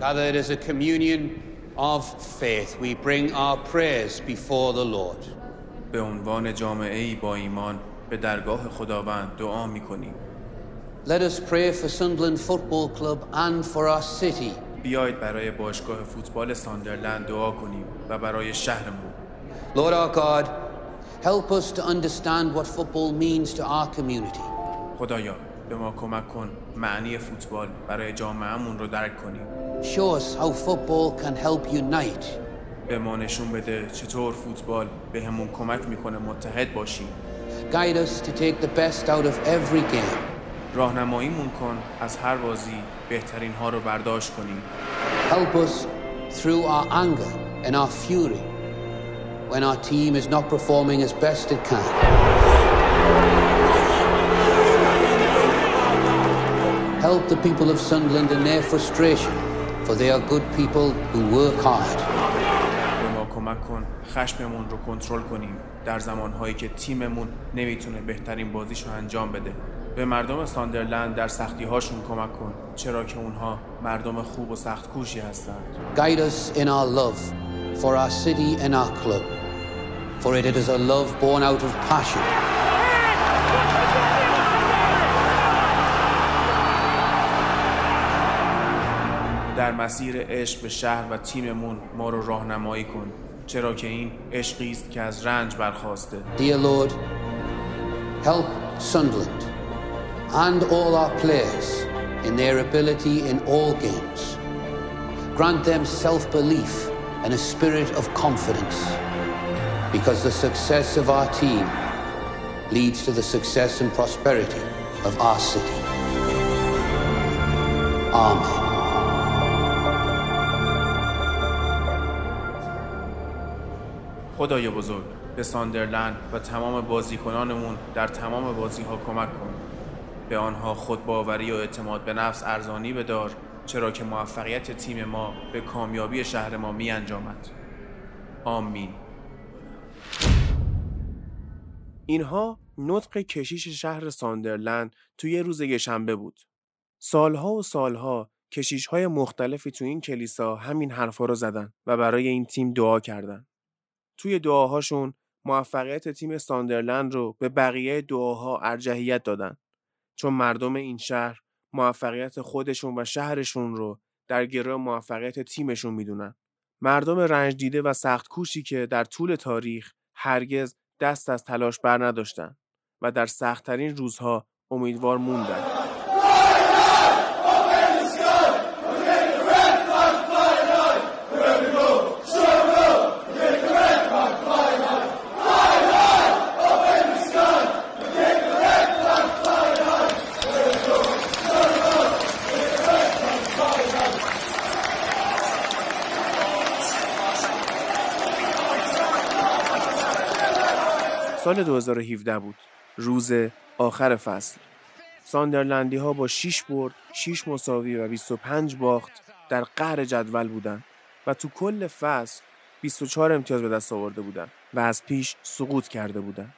Gathered as a communion of faith, we bring our prayers before the Lord. به عنوان جامعه ای با ایمان به درگاه خداوند دعا می کنیم. Let us pray for Sunderland Football Club and for our city. بیایید برای باشگاه فوتبال ساندرلند دعا کنیم و برای شهرمون. Lord our God, help us to understand what football means to our community. خدایا به ما کمک کن معنی فوتبال برای جامعهمون رو درک کنیم. Show us how football can help unite. به ما نشون بده چطور فوتبال به همون کمک میکنه متحد باشیم. Guide us to take the best out of every game. راهنماییمون کن از هر بازی بهترین ها رو برداشت کنیم. Help us through our anger and our fury when our team is not performing as best it can. Help the people of Sunderland in their frustration, for they are good people who work hard. به ما کمک کن خشممون رو کنترل کنیم در زمانهایی که تیممون نمی‌تونه بهترین بازیشو انجام بده. به مردم ساندرلند در سختی هاشون کمک کن چرا که اونها مردم خوب و سخت کوشی هستند. Guide us in our love for our city and our club, for it is a love born out of passion. مسیر عشق به شهر و تیممون ما رو راهنمایی کن چرا که این عشقی است که از رنج برخواسته Dear Lord, help Sunderland and all our players in their ability in all games. Grant them self belief and a spirit of confidence, because the success of our team leads to the success and prosperity of our city. Amen. خدای بزرگ به ساندرلند و تمام بازیکنانمون در تمام بازی ها کمک کن. به آنها خودباوری و اعتماد به نفس ارزانی بدار چرا که موفقیت تیم ما به کامیابی شهر ما می انجامد آمین. اینها نطق کشیش شهر ساندرلند توی روز یکشنبه بود. سالها و سالها کشیش های مختلفی تو این کلیسا همین حرفا رو زدن و برای این تیم دعا کردن. توی دعاهاشون موفقیت تیم ساندرلند رو به بقیه دعاها ارجحیت دادن. چون مردم این شهر موفقیت خودشون و شهرشون رو در گروه موفقیت تیمشون می‌دونن. مردم رنج دیده و سخت کوشی که در طول تاریخ هرگز دست از تلاش بر نداشتن و در سختترین روزها امیدوار موندن. سال 2017 بود روز آخر فصل. ساندرلندی ها با 6 برد 6 مساوی و 25 باخت در قهر جدول بودند و تو کل فصل 24 امتیاز به دست آورده بودند و از پیش سقوط کرده بودند.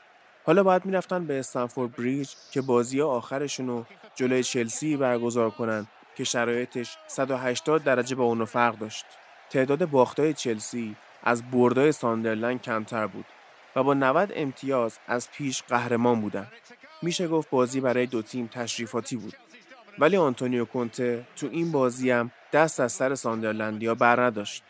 حالا باید می‌رفتن به استنفورد بریج که بازی آخرشون رو جلوی چلسی برگزار کنن که شرایطش 180 درجه با اونو فرق داشت. تعداد باختای چلسی از بردای ساندرلند کمتر بود. و با 90 امتیاز از پیش قهرمان بودن. میشه گفت بازی برای دو تیم تشریفاتی بود. ولی آنتونیو کونته تو این بازی هم دست از سر ساندرلندیا بر نداشت.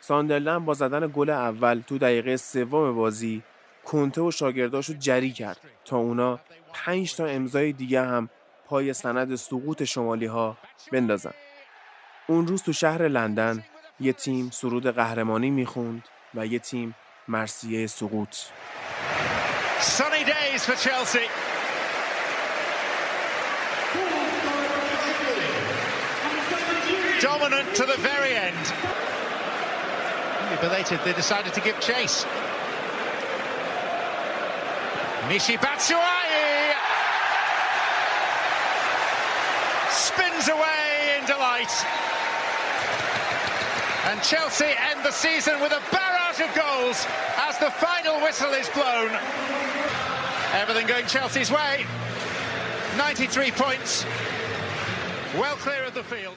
ساندرلند با زدن گل اول تو دقیقه سوم بازی کنته و شاگرداشو جری کرد تا اونا پنج تا امضای دیگه هم پای سند سقوط شمالی ها بندازن. اون روز تو شهر لندن یه تیم سرود قهرمانی می‌خوند و یه تیم مرسیه سقوط Sunny days for Chelsea. Dominant to the very end. Only belated, they decided to give chase. Mishi Batshuayi spins away in delight. And Chelsea end the season with a of goals as the final whistle is blown. Everything going Chelsea's way. 93 points. Well clear of the field.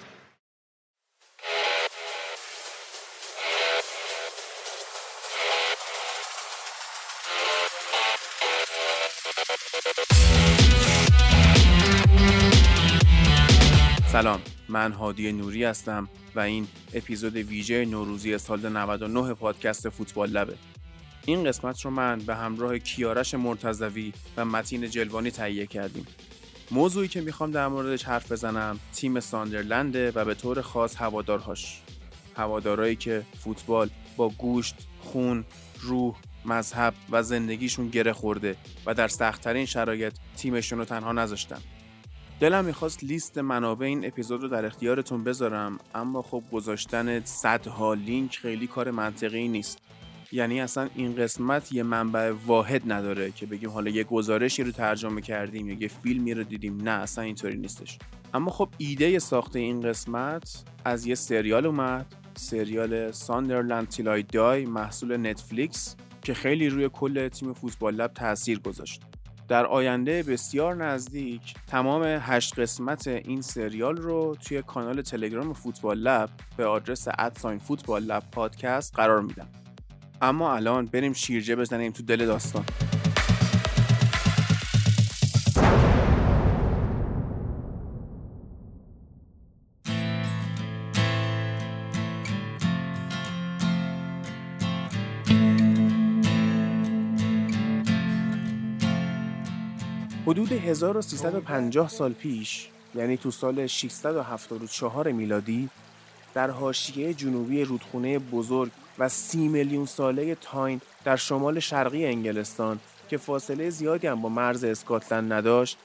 سلام. من هادی نوری هستم و این اپیزود ویژه نوروزی سال 99 پادکست فوتبال لبه. این قسمت رو من به همراه کیارش مرتزوی و متین جلوانی تهیه کردیم. موضوعی که می‌خوام در موردش حرف بزنم تیم ساندرلنده و به طور خاص هوادارهاش. هوادارهایی که فوتبال با گوشت، خون، روح، مذهب و زندگیشون گره خورده و در سختترین شرایط تیمشون رو تنها نذاشتن. دلم می‌خواست لیست منابع این اپیزود رو در اختیارتون بذارم اما خب گذاشتن صدها لینک خیلی کار منطقی نیست. یعنی اصلا این قسمت یه منبع واحد نداره که بگیم حالا یه گزارشی رو ترجمه کردیم یا یه فیلمی رو دیدیم. نه اصلا اینطوری نیستش. اما خب ایده ساخته این قسمت از یه سریال اومد سریال ساندرلند تیلای دای محصول نتفلیکس که خیلی روی کل تیم فوتبال لب تاثیر گذاشت. در آینده بسیار نزدیک تمام هشت قسمت این سریال رو توی کانال تلگرام فوتبال لب به آدرس ادساین فوتبال لب پادکست قرار میدم. اما الان بریم شیرجه بزنیم تو دل داستان. 1350 سال پیش یعنی تو سال 674 میلادی در حاشیه جنوبی رودخونه بزرگ و سی میلیون ساله تاین در شمال شرقی انگلستان که فاصله زیادی هم با مرز اسکاتلند نداشت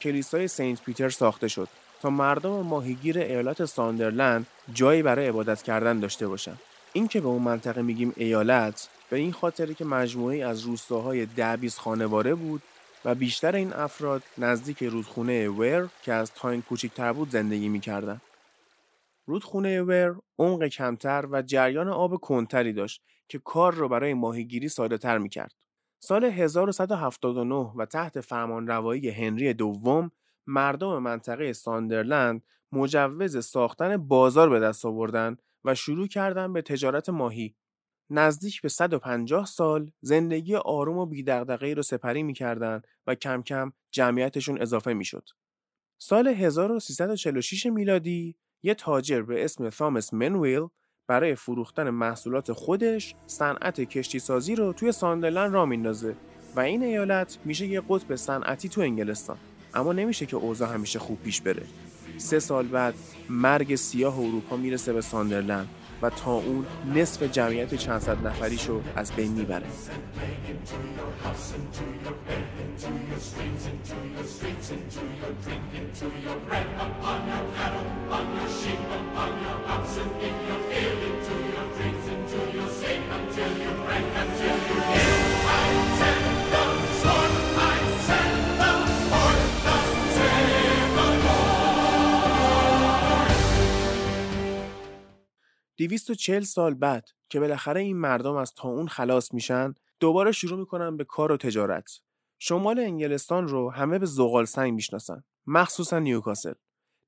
کلیسای سنت پیتر ساخته شد تا مردم ماهیگیر ایالت ساندرلند جایی برای عبادت کردن داشته باشند این که به اون منطقه میگیم ایالت به این خاطری که مجموعی از روستاهای دبیز خانواره بود و بیشتر این افراد نزدیک رودخونه ور که از تاین کوچکتر بود زندگی می‌کردند. رودخونه ور عمق کمتر و جریان آب کنتری داشت که کار را برای ماهیگیری ساده تر می کرد. سال 1179 و تحت فرمانروایی هنری دوم مردم منطقه ساندرلند مجوز ساختن بازار به دست آوردن و شروع کردن به تجارت ماهی. نزدیک به 150 سال زندگی آروم و بیدغدغه‌ای رو سپری می‌کردند و کم کم جمعیتشون اضافه می‌شد. سال 1346 میلادی یه تاجر به اسم ثامس منویل برای فروختن محصولات خودش صنعت کشتی سازی رو توی ساندرلند را میندازه و این ایالت میشه یه قطب صنعتی تو انگلستان اما نمیشه که اوضاع همیشه خوب پیش بره سه سال بعد مرگ سیاه اروپا می‌رسه به ساندرلند و تا اون نصف جمعیت چند صد نفریشو از بین می‌بره. چل سال بعد که بالاخره این مردم از طاعون خلاص میشن دوباره شروع می‌کنن به کار و تجارت. شمال انگلستان رو همه به زغال سنگ می‌شناسن مخصوصا نیوکاسل.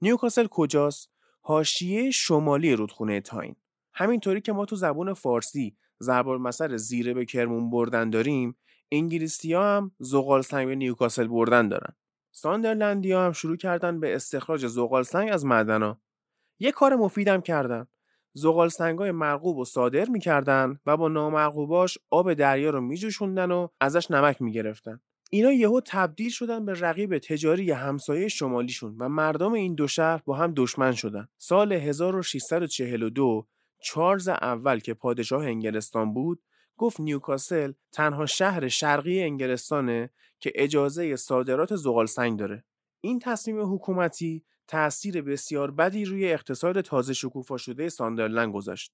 نیوکاسل کجاست؟ حاشیه شمالی رودخونه تاین. همینطوری که ما تو زبون فارسی ضرب المثل زیره به کرمون بردن داریم انگلیسی ها هم زغال سنگ به نیوکاسل بردن دارن. ساندرلندی ها هم شروع کردن به استخراج زغال سنگ از معدنا یه کار مفیدم کردن. زغال سنگای مرغوب و صادر می‌کردن و با نامرغوباش آب دریا رو میجوشوندن و ازش نمک می‌گرفتن. اینا یهو تبدیل شدن به رقیب تجاری همسایه شمالیشون و مردم این دو شهر با هم دشمن شدن. سال 1642 چارلز اول که پادشاه انگلستان بود گفت نیوکاسل تنها شهر شرقی انگلستانه که اجازه صادرات زغال سنگ داره. این تصمیم حکومتی تأثیر بسیار بدی روی اقتصاد تازه شکوفا شده ساندرلند گذاشت.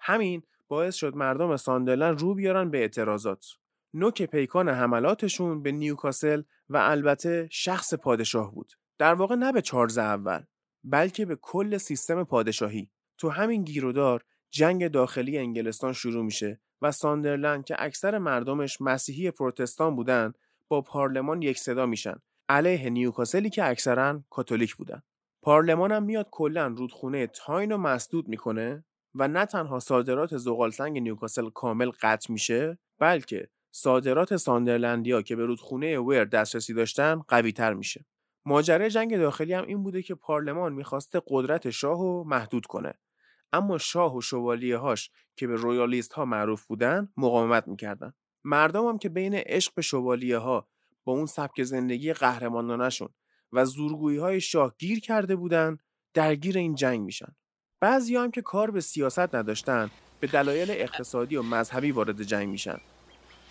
همین باعث شد مردم ساندرلند رو بیارن به اعتراضات. نوک پیکان حملاتشون به نیوکاسل و البته شخص پادشاه بود. در واقع نه به چارز اول بلکه به کل سیستم پادشاهی. تو همین گیرودار جنگ داخلی انگلستان شروع میشه و ساندرلند که اکثر مردمش مسیحی پروتستان بودن با پارلمان یک صدا میشن علیه نیوکاسلی که اکثرا کاتولیک بودن. پارلمان هم میاد کلا رودخونه تاین رو مسدود می‌کنه و نه تنها صادرات زغالسنگ نیوکاسل کامل قطع میشه بلکه صادرات ساندرلندیا که به رودخونه ویر دسترسی داشتن قوی تر میشه. ماجرای جنگ داخلی هم این بوده که پارلمان می‌خواسته قدرت شاه رو محدود کنه. اما شاه و شوالیه هاش که به رویالیست ها معروف بودن مقاومت می‌کردن. مردم هم که بین عشق به شوالیه ها با اون سبک زندگی قهرمانانشون و زورگویی های شاه گیر کرده بودن درگیر این جنگ میشن بعضی هم که کار به سیاست نداشتن به دلایل اقتصادی و مذهبی وارد جنگ میشن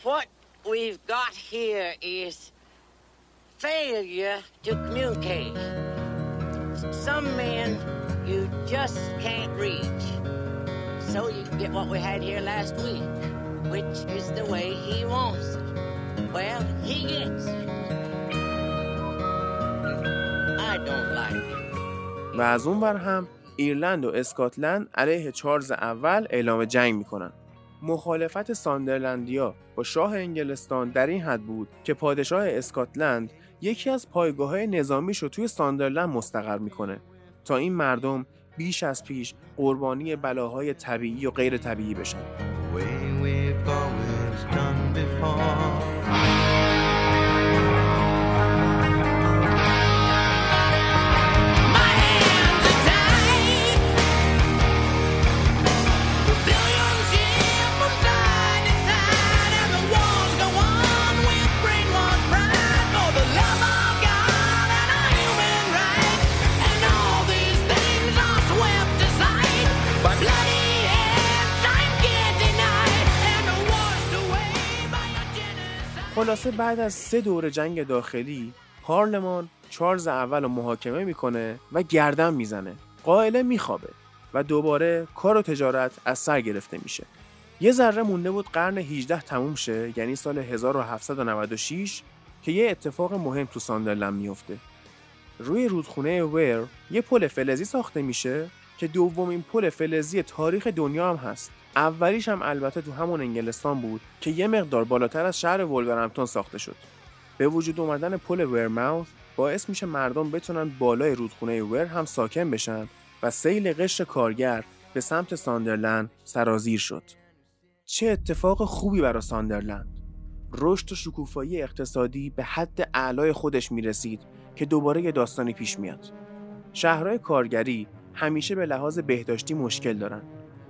What we've got here is failure to communicate. Some men you just can't reach. So you get what we had here last week, which is the way he wants it. و از اون بر هم ایرلند و اسکاتلند علیه چارلز اول اعلام جنگ می‌کنن. مخالفت ساندرلندیا با شاه انگلستان در این حد بود که پادشاه اسکاتلند یکی از پایگاه های نظامیش رو توی ساندرلند مستقر می‌کنه. تا این مردم بیش از پیش قربانی بلاهای طبیعی و غیر طبیعی بشن. خلاصه بعد از سه دور جنگ داخلی پارلمان چارلز اول رو محاکمه می‌کنه و گردن می‌زنه. قائله میخوابه و دوباره کار و تجارت از سر گرفته میشه. یه ذره مونده بود قرن 18 تموم شه یعنی سال 1796 که یه اتفاق مهم تو ساندرلند میفته روی رودخونه ویر یه پل فلزی ساخته میشه که دومین پل فلزی تاریخ دنیا هم هست اولیش هم البته تو همون انگلستان بود که یه مقدار بالاتر از شهر ولورهمپتون ساخته شد به وجود اومدن پل ورماوث باعث میشه مردم بتونن بالای رودخونه ور هم ساکن بشن و سیل قشر کارگر به سمت ساندرلند سرازیر شد. چه اتفاق خوبی برای ساندرلند. رشد و شکوفایی اقتصادی به حد اعلای خودش می‌رسید که دوباره یه داستانی پیش میاد. شهرهای کارگری همیشه به لحاظ بهداشتی مشکل دارن.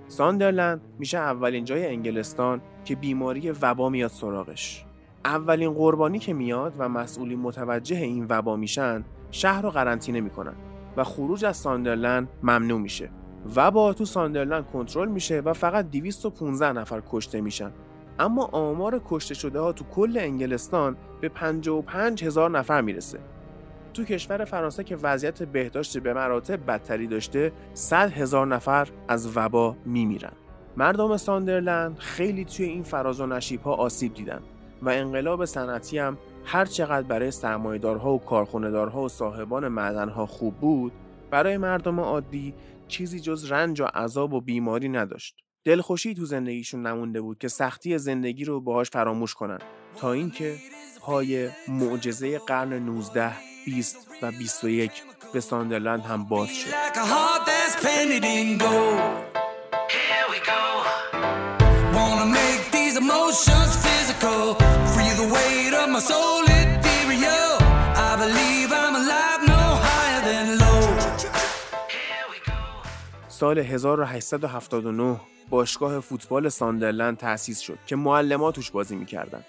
ساندرلند میشه اولین جای انگلستان که بیماری وبا میاد سراغش. اولین قربانی که میاد و مسئولین متوجه این وبا میشن شهر رو قرنطینه می‌کنن و خروج از ساندرلند ممنوع میشه وبا تو ساندرلند کنترل میشه و فقط 215 نفر کشته میشن اما آمار کشته شده ها تو کل انگلستان به 55 هزار نفر می‌رسه تو کشور فرانسه که وضعیت بهداشت به مراتب بدتری داشته 100 هزار نفر از وبا میمیرن. مردم ساندرلند خیلی توی این فراز و نشیب ها آسیب دیدن و انقلاب صنعتی هم هر چقدر برای سرمایه‌دارها و کارخونه‌دارها و صاحبان معدنها خوب بود برای مردم عادی چیزی جز رنج و عذاب و بیماری نداشت. دلخوشی تو زندگیشون نمونده بود که سختی زندگی رو باهاش فراموش کنن تا اینکه پای معجزه قرن 19 20 و 21 به ساندرلند هم باز شد. سال 1879 باشگاه فوتبال ساندرلند تأسیس شد که معلمات توش بازی می‌کردن.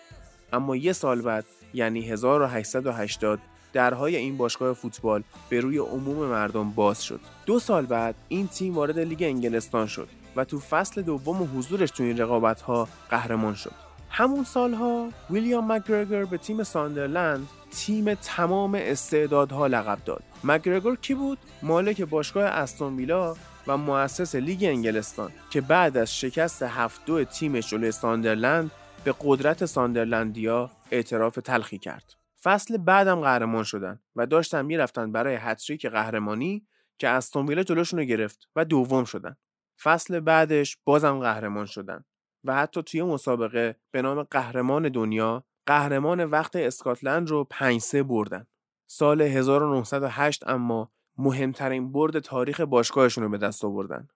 اما یه سال بعد یعنی 1880 درهای این باشگاه فوتبال به روی عموم مردم باز شد. دو سال بعد این تیم وارد لیگ انگلستان شد و تو فصل دوم حضورش تو این رقابت ها قهرمان شد. همون سالها ویلیام مکگرگور به تیم ساندرلند تیم تمام استعدادها لقب داد. مکگرگور کی بود؟ مالک باشگاه استون ویلا و مؤسس لیگ انگلستان که بعد از شکست 7 دو تیمش جلوی ساندرلند به قدرت ساندرلندیا اعتراف تلخی کرد. فصل بعدم قهرمان شدن و داشتن می‌رفتن برای هتریک قهرمانی که استون ویلا جلوشون رو گرفت و دوم شدن. فصل بعدش بازم قهرمان شدن و حتی توی مسابقه به نام قهرمان دنیا قهرمان وقت اسکاتلند رو 5 3 بردن. سال 1908 اما مهمترین برد تاریخ باشگاهشون رو به دست آوردن.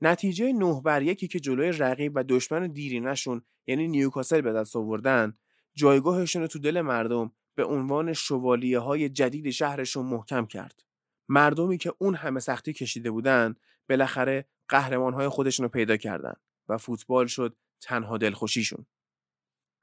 نتیجه 9 بر یکی که جلوی رقیب و دشمن دیرینشون یعنی نیوکاسل به دست آوردن جایگاهشون رو تو دل مردم به عنوان شوالیه های جدید شهرشون محکم کرد. مردمی که اون همه سختی کشیده بودن بالاخره قهرمان های خودشون رو پیدا کردن و فوتبال شد تنها دلخوشیشون.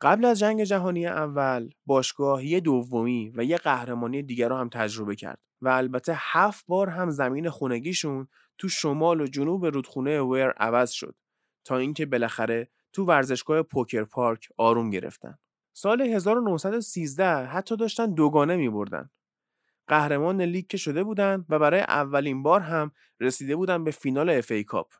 قبل از جنگ جهانی اول باشگاه یه دومی و یه قهرمانی دیگر رو هم تجربه کرد و البته هفت بار هم زمین خونگیشون تو شمال و جنوب رودخونه ویر عوض شد تا اینکه بالاخره تو ورزشگاه روکر پارک آروم گرفتن. سال 1913 حتی داشتن دوگانه می بردن. قهرمان لیگ که شده بودن و برای اولین بار هم رسیده بودن به فینال FA Cup.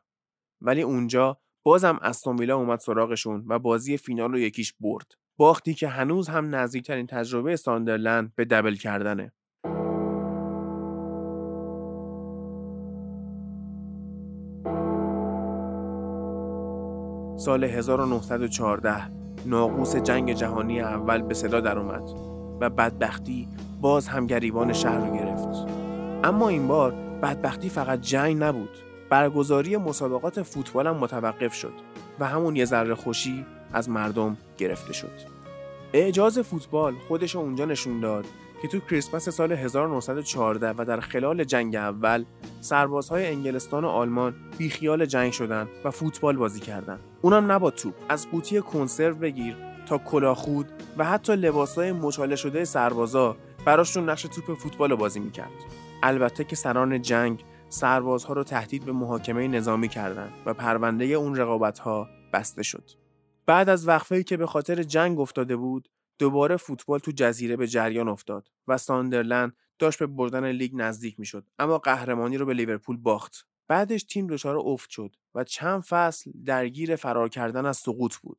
ولی اونجا بازم استون ویلا اومد سراغشون و بازی فینال رو یکیش برد. باختی که هنوز هم نزدیکترین تجربه ساندرلند به دبل کردنه. سال 1914 ناقوس جنگ جهانی اول به صدا در اومد و بدبختی باز هم گریبان شهر رو گرفت. اما این بار بدبختی فقط جنگ نبود. برگزاری مسابقات فوتبال هم متوقف شد و همون یه ذره خوشی از مردم گرفته شد. اعجاز فوتبال خودش اونجا نشون داد که تو کریسمس سال 1914 و در خلال جنگ اول سربازهای انگلستان و آلمان بیخیال جنگ شدن و فوتبال بازی کردن. اونم نه با توپ، از قوطی کنسرو بگیر تا کلاخود و حتی لباسهای مچاله شده سربازا براشون نقش توپ فوتبال رو بازی می‌کرد. البته که سران جنگ سربازها رو تهدید به محاکمه نظامی کردند و پرونده اون رقابت‌ها بسته شد. بعد از وقفه‌ای که به خاطر جنگ افتاده بود، دوباره فوتبال تو جزیره به جریان افتاد و ساندرلند داشت به بردن لیگ نزدیک می‌شد اما قهرمانی رو به لیورپول باخت. بعدش تیم دچار افت شد و چند فصل درگیر فرار کردن از سقوط بود.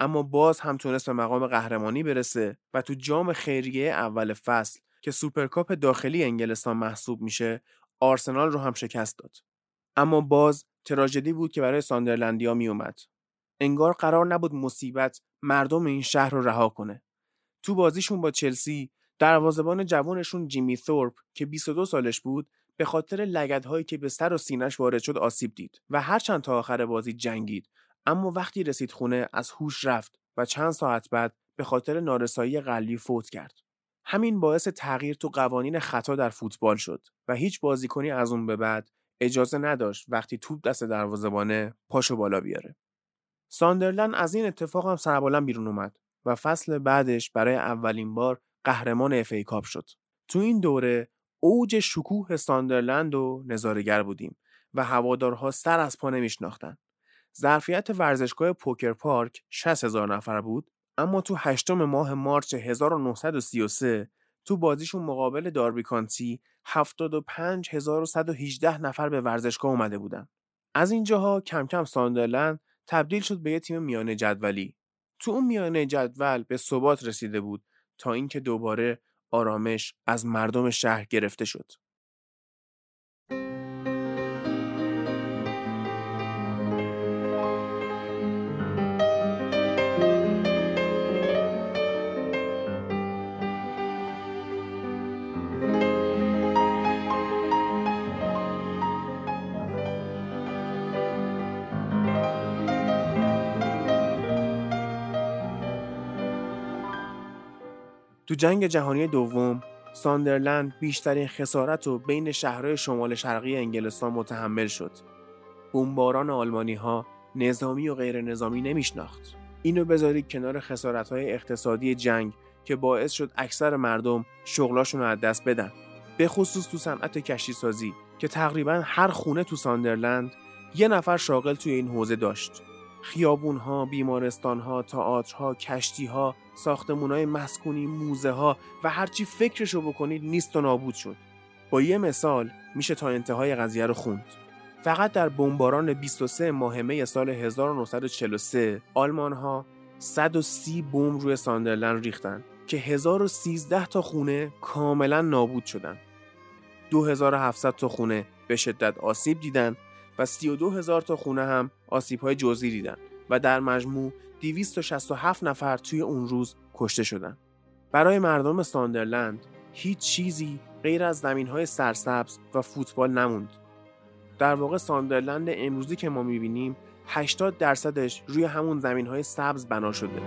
اما باز هم تونست به مقام قهرمانی برسه و تو جام خیریه اول فصل که سوپرکاپ داخلی انگلستان محسوب میشه آرسنال رو هم شکست داد. اما باز تراژدی بود که برای ساندرلندیا می اومد. انگار قرار نبود مصیبت مردم این شهر رو رها کنه. تو بازیشون با چلسی دروازه‌بان جوانشون جیمی ثورپ که 22 سالش بود به خاطر لگدهایی که به سر و سینش وارد شد آسیب دید و هرچند تا آخر بازی جنگید اما وقتی رسید خونه از هوش رفت و چند ساعت بعد به خاطر نارسایی قلبی فوت کرد. همین باعث تغییر تو قوانین خطا در فوتبال شد و هیچ بازیکنی از اون به بعد اجازه نداشت وقتی توپ دست دروازه‌بانه پاشو بالا بیاره. ساندرلند از این اتفاق هم سربلند بیرون اومد و فصل بعدش برای اولین بار قهرمان FA Cup شد. تو این دوره اوج شکوه ساندرلند و نظاره‌گر بودیم و هوادارها سر از پا نمیشناختن. ظرفیت ورزشگاه پوکر پارک 60 هزار نفر بود اما تو هشتم ماه مارچ 1933 تو بازیشون مقابل داربی کانتی 75118 نفر به ورزشگاه اومده بودن. از اینجاها کم کم ساندرلند تبدیل شد به یه تیم میانه جدولی. تو اون میانه جدول به ثبات رسیده بود تا اینکه دوباره آرامش از مردم شهر گرفته شد. تو جنگ جهانی دوم ساندرلند بیشترین خسارت رو بین شهرهای شمال شرقی انگلستان متحمل شد. بمباران آلمانی ها نظامی و غیر نظامی نمیشناخت. اینو بذارید کنار خسارت های اقتصادی جنگ که باعث شد اکثر مردم شغلاشون رو از دست بدن. به خصوص تو صنعت کشتی سازی که تقریبا هر خونه تو ساندرلند یه نفر شاغل توی این حوزه داشت. خیابون ها، بیمارستان ها، تئاترها، کشتی ها، ساختمون های مسکونی، موزه ها و هرچی فکرشو بکنید نیست و نابود شد. با یه مثال میشه تا انتهای قضیه رو خوند. فقط در بمباران 23 ماه می سال 1943 آلمان ها 130 بمب روی ساندرلند ریختن که 1013 تا خونه کاملا نابود شدن. 2700 تا خونه به شدت آسیب دیدن و 32 هزار تا خونه هم آسیب های جزئی دیدن و در مجموع 267 نفر توی اون روز کشته شدن. برای مردم ساندرلند هیچ چیزی غیر از زمین های سرسبز و فوتبال نموند. در واقع ساندرلند امروزی که ما می‌بینیم 80 درصدش روی همون زمین های سبز بنا شده.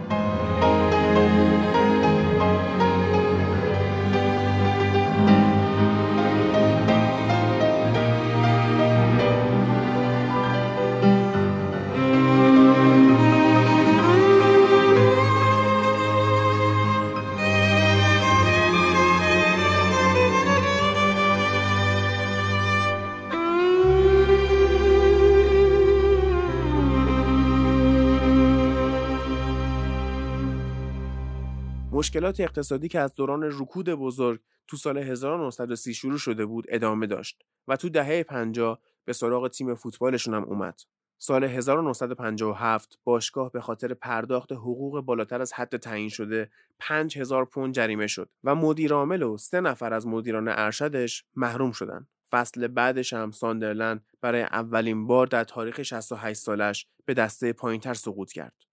مشکلات اقتصادی که از دوران رکود بزرگ تو سال 1930 شروع شده بود ادامه داشت و تو دهه 50 به سراغ تیم فوتبالشون هم اومد. سال 1957 باشگاه به خاطر پرداخت حقوق بالاتر از حد تعیین شده 5000 پوند جریمه شد و مدیر عامل و سه نفر از مدیران ارشدش محروم شدن. فصل بعدش هم ساندرلند برای اولین بار در تاریخ 68 سالش به دسته پایینتر سقوط کرد.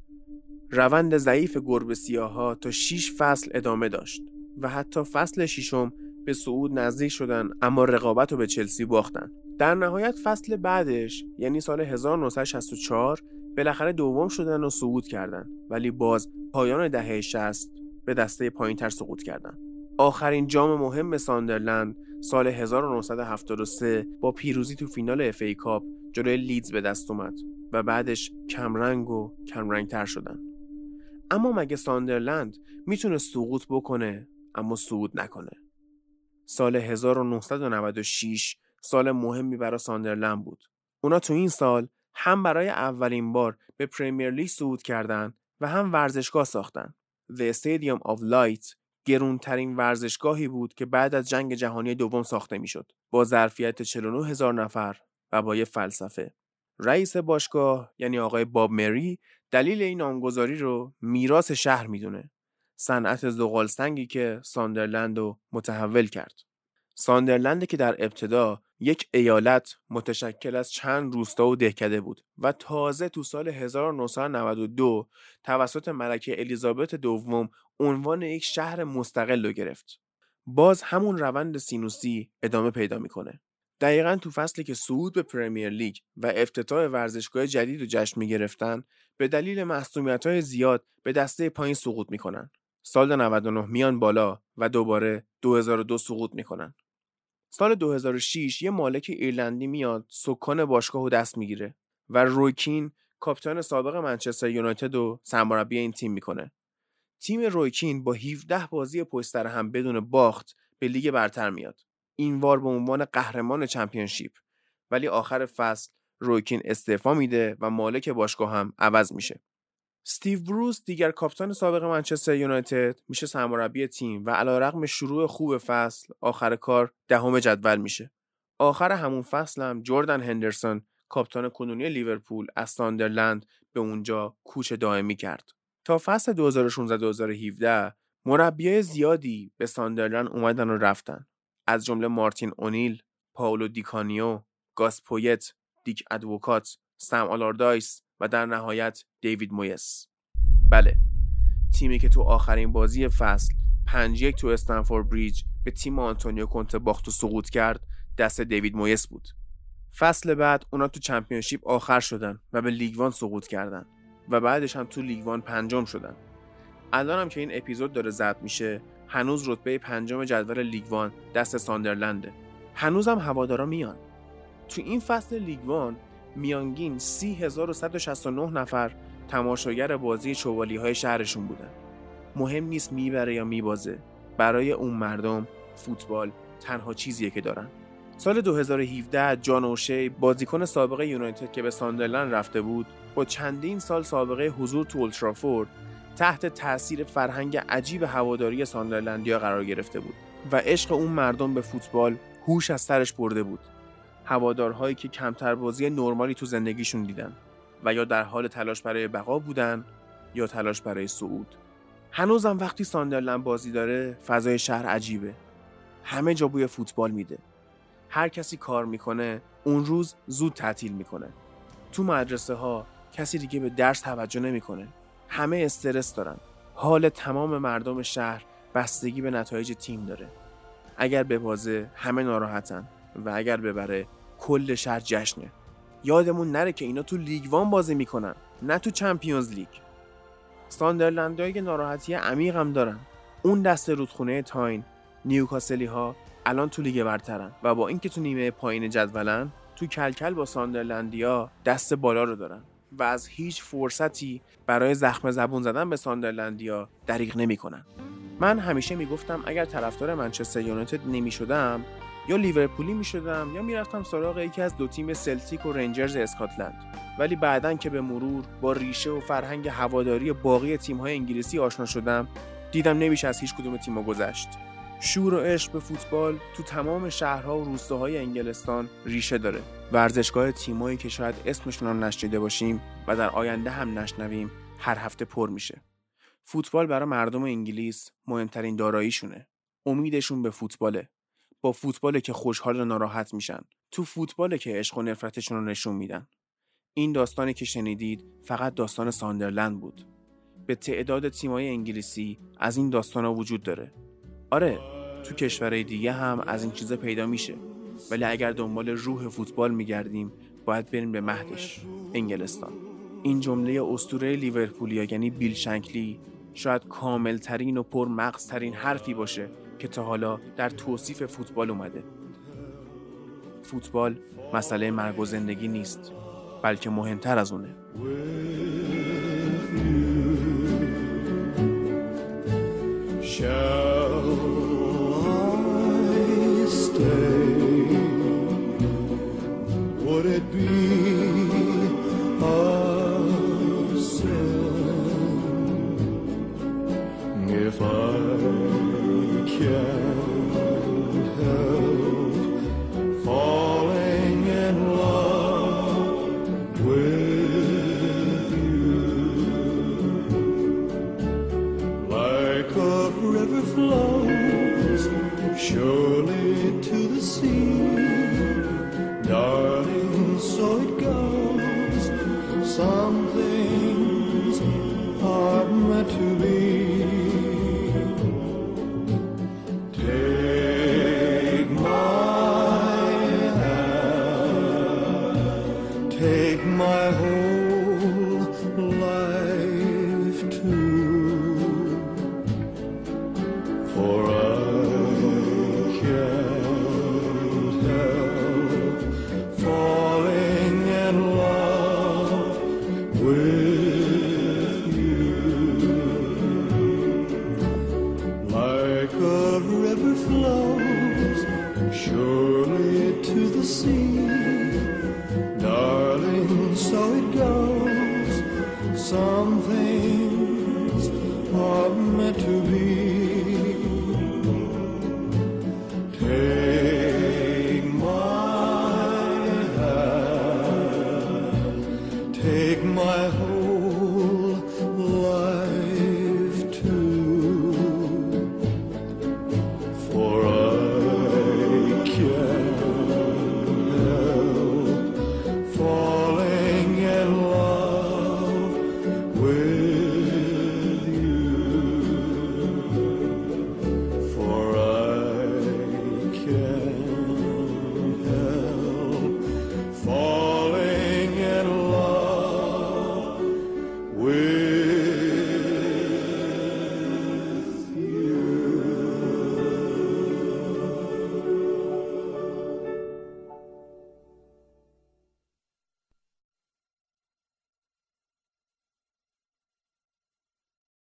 روند ضعیف گربه سیاها تا 6 فصل ادامه داشت و حتی فصل ششم به صعود نزدیک شدن اما رقابت رو به چلسی باختن. در نهایت فصل بعدش یعنی سال 1964 بالاخره دوم شدن و صعود کردن ولی باز پایان دهه 60 به دسته پایینتر سقوط کردن. آخرین جام مهم ساندرلند سال 1973 با پیروزی تو فینال اف ای کاپ جلوی لیدز به دست اومد و بعدش کمرنگ و کمرنگتر شدن. اما مگه ساندرلند می‌تونه سقوط بکنه اما صعود نکنه؟ سال 1996 سال مهمی برای ساندرلند بود. اونا تو این سال هم برای اولین بار به پریمیر لیگ صعود کردن و هم ورزشگاه ساختن. The Stadium of Light گرونترین ورزشگاهی بود که بعد از جنگ جهانی دوم ساخته می‌شد با ظرفیت 49 هزار نفر و با یه فلسفه. رئیس باشگاه یعنی آقای باب مری دلیل این نامگذاری رو میراث شهر می‌دونه. صنعت زغال سنگی که ساندرلند رو متحول کرد. ساندرلند که در ابتدا یک ایالت متشکل از چند روستا و دهکده بود و تازه تو سال 1992 توسط ملکه الیزابت دوم عنوان یک شهر مستقل رو گرفت. باز همون روند سینوسی ادامه پیدا می‌کنه. دقیقا تو فصلی که صعود به پرمیر لیگ و افتتاح ورزشگاه جدید رو جشن می‌گرفتن به دلیل محصومیت های زیاد به دسته پایین سقوط می‌کنن. سال 99 میان بالا و دوباره 2002 سقوط می‌کنن. سال 2006 یه مالک ایرلندی میاد سکان باشگاه رو دست می‌گیره و رویکین کاپیتان سابق منچستر یونایتد و سرمربی این تیم می‌کنه. تیم روی کین با 17 بازی پشت هم بدون باخت به لیگ برتر میاد. این بار به عنوان قهرمان Championship ولی آخر فصل روی کین استعفا میده و مالک باشگاه هم عوض میشه. استیو بروس دیگر کاپیتان سابق منچستر یونایتد میشه سرمربی تیم و علیرغم شروع خوب فصل آخر کار دهم جدول میشه. آخر همون فصل هم جردن هندرسون کاپیتان کنونی لیورپول از ساندرلند به اونجا کوچ دائمی کرد. تا فصل 2016-2017 مربیای زیادی به ساندرلند اومدن و رفتن. از جمله مارتین اونیل، پاولو دیکانیو، گاس پویت، دیک ادوکات، سم آلاردایس و در نهایت دیوید مویس. بله، تیمی که تو آخرین بازی فصل 5 یک تو استمفورد بریج به تیم آنتونیو کونته باخت و سقوط کرد دست دیوید مویس بود. فصل بعد اونا تو Championship آخر شدن و به League One سقوط کردن و بعدش هم تو League One پنجم شدن. الان هم که این اپیزود داره ضبط میشه هنوز رتبه پنجم جدول League One دست ساندرلنده. هنوز هم هوادارا میان. تو این فصل League One میانگین 30169 نفر تماشاگر بازی چوالی های شهرشون بودن. مهم نیست می‌بره یا میبازه. برای اون مردم فوتبال تنها چیزیه که دارن. سال 2017 جان اوشی بازیکن سابق یونایتد که به ساندرلند رفته بود با چندین سال سابقه حضور تو اولترافورد تحت تاثیر فرهنگ عجیب هواداری ساندرلندیا قرار گرفته بود و عشق اون مردم به فوتبال هوش از سرش برده بود. هوادارهایی که کمتر بازی نرمالی تو زندگیشون دیدن و یا در حال تلاش برای بقا بودن یا تلاش برای صعود. هنوزم وقتی ساندرلند بازی داره فضای شهر عجیبه. همه جا بوی فوتبال میده. هر کسی کار می‌کنه اون روز زود تعطیل می‌کنه. تو مدرسه ها کسی دیگه به درس توجه نمی‌کنه. همه استرس دارن. حال تمام مردم شهر بستگی به نتایج تیم داره. اگر ببازه همه ناراحتن و اگر ببره کل شهر جشنه. یادمون نره که اینا تو لیگ وان بازی می‌کنن نه تو Champions League. ساندرلندایی که ناراحتی عمیق هم دارن. اون دست رودخونه تاین نیوکاسلی ها الان تو لیگ برترن و با اینکه تو نیمه پایین جدولن تو کلکل با ساندرلندیا دست بالا رو دارن. و از هیچ فرصتی برای زخم زبون زدن به ساندرلندیا دریغ نمی‌کنن. من همیشه می‌گفتم اگر طرفدار منچستر یونایتد نمی‌شدم یا لیورپولی می‌شدم یا می‌رفتم سراغ یکی از دو تیم سلتیک و رنجرز اسکاتلند ولی بعدا که به مرور با ریشه و فرهنگ هواداری باقی تیم‌های انگلیسی آشنا شدم دیدم نمیشه از هیچ کدوم تیما گذشت شور و عشق به فوتبال تو تمام شهرها و روستاهای انگلستان ریشه داره. ورزشگاه تیمایی که شاید اسمشون رو نشنیده باشیم و در آینده هم نشنویم هر هفته پر میشه. فوتبال برای مردم انگلیس مهمترین داراییشونه. امیدشون به فوتباله. با فوتباله که خوشحال و ناراحت میشن. تو فوتباله که عشق و نفرتشون رو نشون میدن. این داستانی که شنیدید فقط داستان ساندرلند بود. به تعداد تیمای انگلیسی از این داستان ها وجود داره. آره تو کشورهای دیگه هم از این چیزا پیدا میشه. ولی اگر دنبال روح فوتبال میگردیم باید بریم به مهدش انگلستان. این جمله اسطوره لیورپولیا یعنی بیل شنکلی شاید کاملترین و پرمغزترین حرفی باشه که تا حالا در توصیف فوتبال اومده. فوتبال مسئله مرگ و زندگی نیست بلکه مهمتر از اونه. Shall